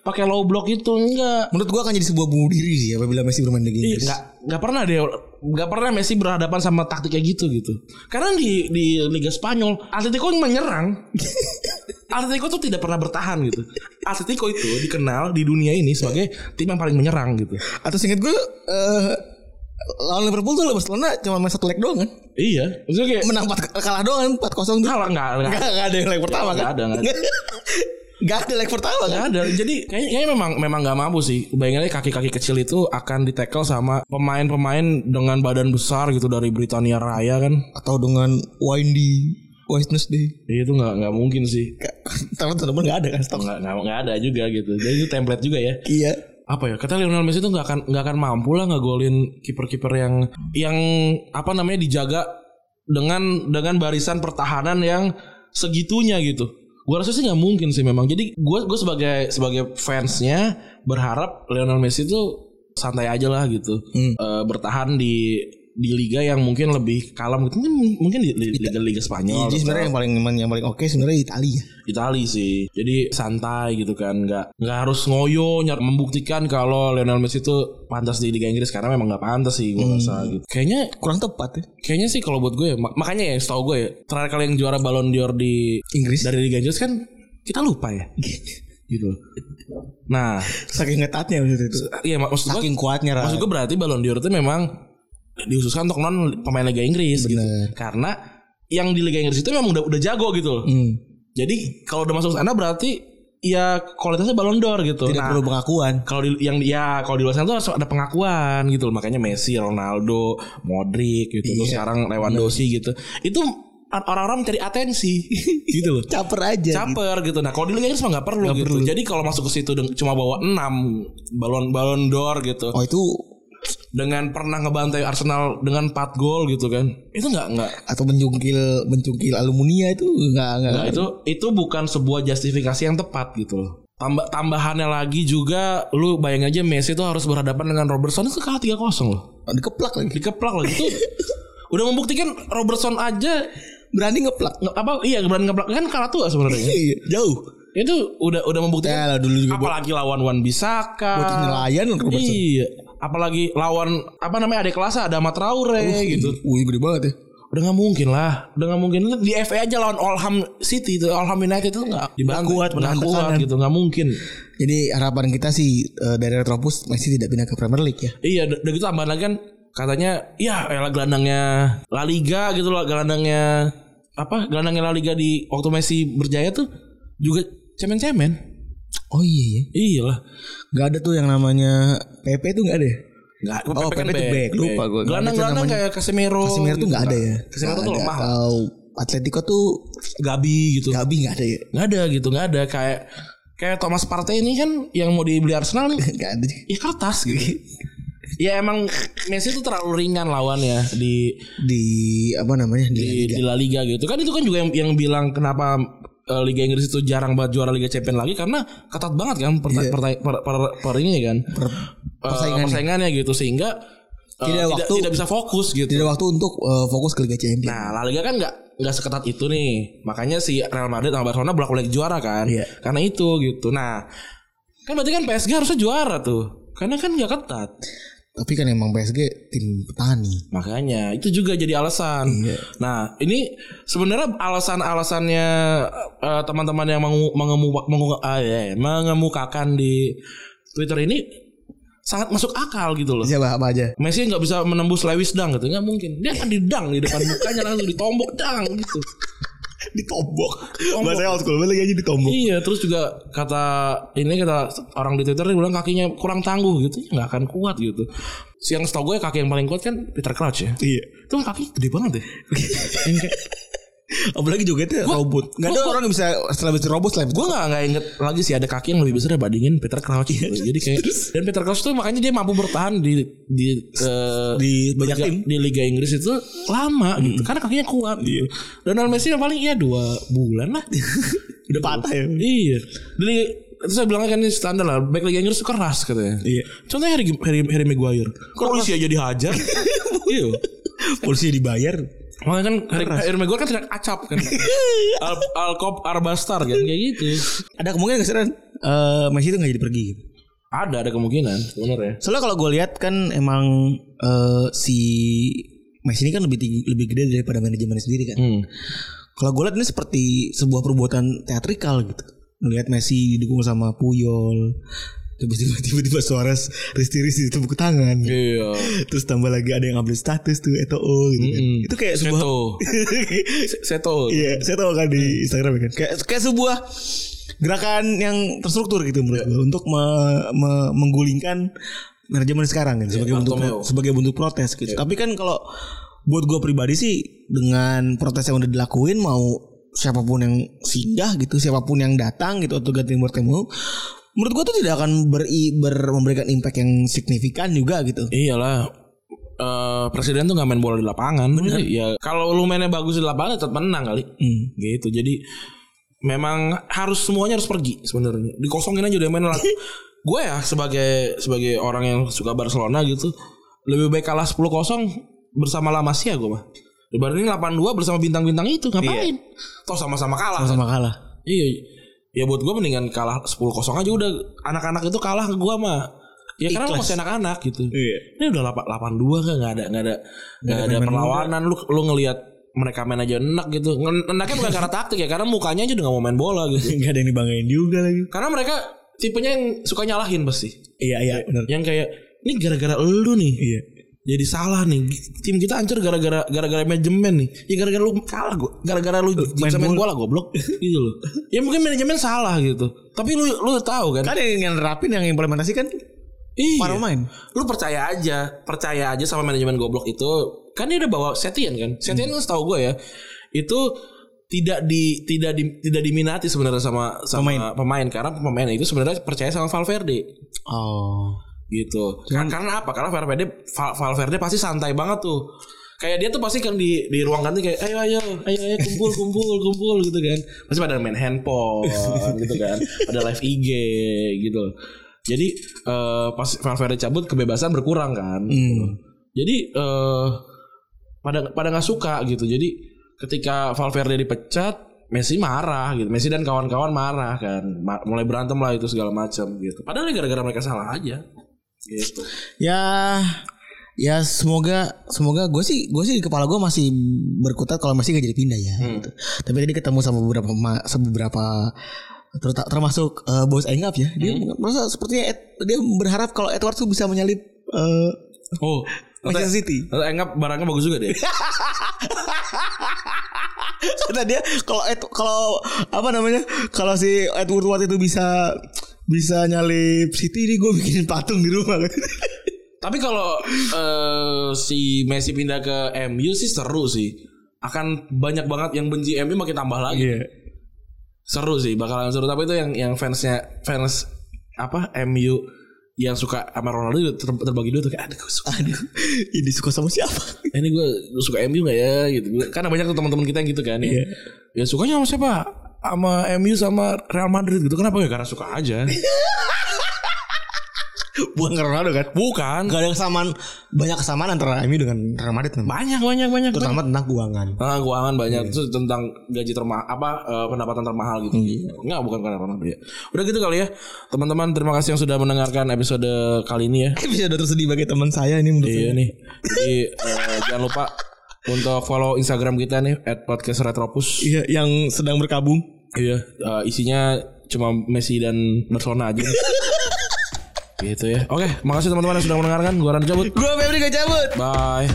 pakai low block itu enggak. Menurut gua akan jadi sebuah bunuh diri sih apabila Messi bermain di Iya, Inggris. nggak nggak pernah dia nggak pernah Messi berhadapan sama taktik kayak gitu gitu. Karena di di Liga Spanyol Atletico menyerang. Atletico tuh tidak pernah bertahan gitu. Atletico itu dikenal di dunia ini sebagai tim yang paling menyerang gitu. Atau singkat gue eh lawan Liverpool tuh Barcelona cuma main satu leg doang kan. Iya, maksudnya kayak Menang 4, kalah doang 4-0 tuh. kalah nggak nggak Enggak, enggak ada yang leg pertama Nggak kan? ada, nggak ada. Enggak ada leg pertama kan? nggak ada. Jadi kayaknya, kayaknya memang memang nggak mampu sih. Bayangannya kaki-kaki kecil itu akan ditekel sama pemain-pemain dengan badan besar gitu dari Britania Raya kan. Atau dengan windy Wednesday. Iya, Itu nggak nggak mungkin sih. Teman-teman enggak ada kan stok. Nggak nggak nggak ada juga gitu. Jadi itu template juga ya. Iya. apa ya kata Lionel Messi itu nggak akan nggak akan mampu lah ngegolin kiper-kiper yang yang apa namanya dijaga dengan dengan barisan pertahanan yang segitunya gitu. Gua rasa sih nggak mungkin sih memang. Jadi gue gue sebagai sebagai fansnya berharap Lionel Messi itu santai aja lah gitu. Hmm. Eh, bertahan di di liga yang mungkin lebih kalem gitu. Mungkin, mungkin di, di liga liga Spanyol. Jadi sebenarnya yang paling yang paling oke sebenarnya Italia. Itali sih. Jadi santai gitu kan, nggak nggak harus ngoyo nyar membuktikan kalau Lionel Messi itu pantas di Liga Inggris karena memang nggak pantas sih gue rasa gitu. Kayaknya Kurang tepat ya. kayaknya sih kalau buat gue ya, mak- makanya ya setahu gue ya terakhir kali yang juara Ballon d'Or di Inggris. dari Liga Inggris kan kita lupa ya. gitu. Nah, Saking ngetatnya waktu itu. iya mak- maksud gue Saking kuatnya maksud gue berarti Ballon d'Or itu memang dihususkan untuk non pemain Liga Inggris gitu. Karena yang di Liga Inggris itu memang udah udah jago gitu loh. Hmm. Jadi kalau udah masuk sana berarti ya kualitasnya Ballon d'Or gitu. Tidak Nah, perlu pengakuan. kalau di yang ya kalau di luar sana tuh harus ada pengakuan gitu loh. Makanya Messi, Ronaldo, Modric gitu. Terus Iya. sekarang Lewandowski gitu. Itu orang-orang mencari atensi gitu loh. Caper aja. Caper gitu. Nah, kalau di Liga Inggris mah nggak perlu gitu. Jadi kalau masuk ke situ cuma bawa 6 balon balon d'Or gitu. Oh itu Dengan pernah ngebantai Arsenal dengan 4 gol gitu kan. Itu nggak nggak atau mencungkil mencungkil alumnia itu enggak enggak. Nah, itu itu bukan sebuah justifikasi yang tepat gitu loh. Tambah tambahannya lagi juga lu bayangin aja Messi tuh harus berhadapan dengan Robertson itu kalah 3-0 loh. Dikeplak lagi. Dikeplak lagi itu udah membuktikan Robertson aja Berani ngeplak. nge- apa iya berani ngeplak kan kalah tua sebenarnya. Iya, jauh. itu udah udah membuktikan Ya dulu juga buat, apalagi lawan Wan Bisaka. buat nelayan Robertson. Iya, apalagi lawan apa namanya adik kelas ada Ahmad Traore gitu. Wih gede banget ya. Udah nggak mungkin lah, udah nggak mungkin di FA aja lawan Oldham City itu Oldham United itu nggak dibantu kuat, menahan kuat gitu, nggak mungkin. Jadi harapan kita sih eh, dari Retropus Messi tidak pindah ke Premier League ya. Iya, udah udah gitu tambahan lagi kan katanya ya elah gelandangnya La Liga gitu loh, gelandangnya apa? Gelandangnya La Liga di waktu Messi berjaya tuh juga cemen-cemen. Oh iya ya. Iya lah. Gak ada tuh yang namanya PP tuh gak ada ya? Enggak, Oh, Pepe tuh back. Lupa tuh Gelandang-gelandang kayak Casemiro. Casemiro tuh gak ada ya. Casemiro tuh lemah. Atau Atletico tuh Gabi gitu. Gabi gak ada ya. Nggak ada gitu, nggak ada kayak kayak Thomas Partey ini kan yang mau dibeli Arsenal nih. Gak ada. Ya kertas gitu. ya emang Messi tuh terlalu ringan lawannya di Di apa namanya di, di, di La Liga gitu kan itu kan juga yang yang bilang kenapa eh, Liga Inggris itu jarang banget juara Liga Champions lagi karena ketat banget kan per, per, per, per, per ini kan per- Eh, persaingannya. persaingannya gitu sehingga eh, Tidak tidak, waktu- tidak bisa fokus gitu. Tidak waktu untuk eh, fokus ke Liga Champions. Nah, La Liga kan nggak nggak seketat itu nih. Makanya si Real Madrid sama Barcelona bolak-balik juara kan. Iya. Karena itu gitu. Nah, kan berarti kan PSG harusnya juara tuh. Karena kan nggak ketat. Tapi kan emang PSG tim petani. Makanya itu juga jadi alasan. Iya. Nah, ini sebenarnya alasan-alasannya eh, teman-teman yang mengu, mengemu, mengu- ah, ya, mengemukakan di Twitter ini sangat masuk akal gitu loh. Siapa apa aja? Messi nggak bisa menembus Lewis dang gitu nggak mungkin dia akan didang di depan mukanya langsung ditombok dang gitu Ditombok. Tombok. Bahasa old school lagi aja ditombok. iya terus juga kata ini kata orang di Twitter dia bilang kakinya kurang tangguh gitu Ya, nggak akan kuat gitu Si yang setahu gue kaki yang paling kuat kan Peter Crouch ya Iya. itu kaki gede banget kayak- Apalagi jogetnya robot. Gak ada gua- orang yang bisa selebriti robot selain Gue gak, nggak inget lagi sih ada kaki yang lebih besar dibandingin Peter Crouch gitu. Jadi kayak dan Peter Crouch tuh makanya dia mampu bertahan di di eh, Di banyak Liga- tim. di Liga Inggris itu lama gitu karena kakinya kuat. Gitu. Donald Messi yang paling iya dua bulan lah. udah patah ya. iya. Di itu saya bilang kan ini standar lah. Back Liga Inggris itu keras katanya. Iya. Contohnya Harry, Harry, Harry Maguire. Polisi aja dihajar. iya. Polisi dibayar. Makanya kan Harry, Maguire kan tidak acap kan. Al, Alkop Arbastar kan kayak gitu. Ada kemungkinan gak sih? Eh, Messi itu gak jadi pergi gitu. Ada ada kemungkinan sebenarnya. Soalnya kalau gue lihat kan emang eh, si Messi ini kan lebih tinggi, lebih gede daripada manajemen sendiri kan. Hmm. Kalau gue lihat ini seperti sebuah perbuatan teatrikal gitu. Melihat Messi didukung sama Puyol, tiba-tiba tiba-tiba Suarez risti-risti tepuk tangan. Iya. Terus tambah lagi ada yang update status tuh Eto'o gitu kan. Mm-mm. Itu kayak sebuah Seto. Se- Seto. Iya, saya tahu kan di Instagram kan. Kayak kayak sebuah gerakan yang terstruktur gitu menurut gue untuk me- me- menggulingkan manajemen sekarang gitu sebagai bentuk sebagai bentuk protes gitu. Tapi kan kalau buat gue pribadi sih dengan protes yang udah dilakuin mau siapa pun yang singgah gitu, siapa pun yang datang gitu atau ganti Bartomeu menurut gue tuh tidak akan beri, ber- memberikan impact yang signifikan juga gitu. Iyalah. Eh presiden tuh nggak main bola di lapangan. Jadi, ya kalau lu mainnya bagus di lapangan tetap menang kali. Hmm. Gitu. Jadi memang harus semuanya harus pergi sebenarnya. Dikosongin aja udah main lah. gue ya sebagai sebagai orang yang suka Barcelona gitu, lebih baik kalah 10-0 bersama La Masia gue mah. Dibanding 8-2 bersama bintang-bintang itu ngapain? Toh sama-sama kalah. Sama kalah. Iya. Ya buat gue mendingan kalah 10-0 aja udah anak-anak itu kalah ke gue mah. Ya karena lu Ikhlas. masih anak-anak gitu. Iya. Ini udah 8-2 kan nggak ada nggak ada nggak ada perlawanan lu lu ngelihat mereka main aja enak gitu. Enaknya bukan karena taktik ya, karena mukanya aja udah gak mau main bola gitu. Gak ada yang dibanggain juga lagi. Karena mereka tipenya yang suka nyalahin pasti. Iya iya benar. Yang kayak ini gara-gara lu nih. Iya. Jadi salah nih. Tim kita hancur gara-gara gara-gara manajemen nih. Ya gara-gara lu kalah gua. Gara-gara lu bisa main bola goblok gitu loh. Ya mungkin manajemen salah gitu. Tapi lu lu tahu kan? Kan yang, nerapin yang implementasi kan Iya. para pemain. Lu percaya aja, percaya aja sama manajemen goblok itu. Kan dia udah bawa Setien kan. Setien kan setahu gue ya. Itu tidak di tidak di, tidak diminati sebenarnya sama sama pemain. karena pemain itu sebenarnya percaya sama Valverde Oh. Gitu. Kan- Karena apa? Karena Valverde Val- Valverde pasti santai banget tuh. Kayak dia tuh pasti kan di di ruang ganti kayak ayo ayo ayo ayo kumpul kumpul kumpul gitu kan. Pasti pada main handphone gitu kan. Pada live IG gitu. Jadi eh, pas Valverde cabut kebebasan berkurang kan. Jadi eh pada pada nggak suka gitu. Jadi ketika Valverde dipecat Messi marah gitu. Messi dan kawan-kawan marah kan. Mulai berantem lah itu segala macam gitu. Padahal gara-gara mereka salah aja. Gitu. Ya ya semoga semoga gue sih gue sih di kepala gue masih berkutat kalau masih gak jadi pindah ya. gitu. Tapi tadi ketemu sama beberapa ma- beberapa termasuk eh, bos Engap ya. Dia merasa sepertinya Ed- dia berharap kalau Edward tuh bisa menyalip eh, Oh, Manchester City. Enggak barangnya bagus juga deh. Kata dia kalau kalau apa namanya kalau si Edward Watt itu bisa bisa nyalip City ini gue bikin patung di rumah kan. Tapi kalau eh, si Messi pindah ke MU sih seru sih. Akan banyak banget yang benci MU makin tambah lagi. Iya. Seru sih, bakalan seru. Tapi itu yang yang fansnya fans apa MU yang suka sama Ronaldo ter- terbagi dua tuh kayak aduh gue suka Aduh, ini suka sama siapa? Ini gue, gue suka MU gak ya gitu karena banyak tuh teman-teman kita yang gitu kan ya ya sukanya sama siapa sama MU sama Real Madrid gitu kenapa ya karena suka aja Bukan karena Ronaldo kan? bukan Gak ada kesamaan banyak kesamaan antara MU dengan Real Madrid memang. banyak banyak banyak Terutama tentang keuangan. Ah, keuangan banyak Terus tentang gaji termahal apa eh, pendapatan termahal gitu. Enggak bukan karena Ronaldo ya. Udah gitu kali ya. Teman-teman terima kasih yang sudah mendengarkan episode kali ini ya. Udah tersedih bagi teman saya ini menurut Iya nih. Jadi eh, jangan lupa untuk follow Instagram kita nih @podcastretropus. Iya, yang sedang berkabung. Iya, eh, isinya cuma Messi dan Barcelona aja. gitu ya. Oke, makasih teman-teman yang sudah mendengarkan. Gua Ran cabut. Gua Febri gak cabut. Bye.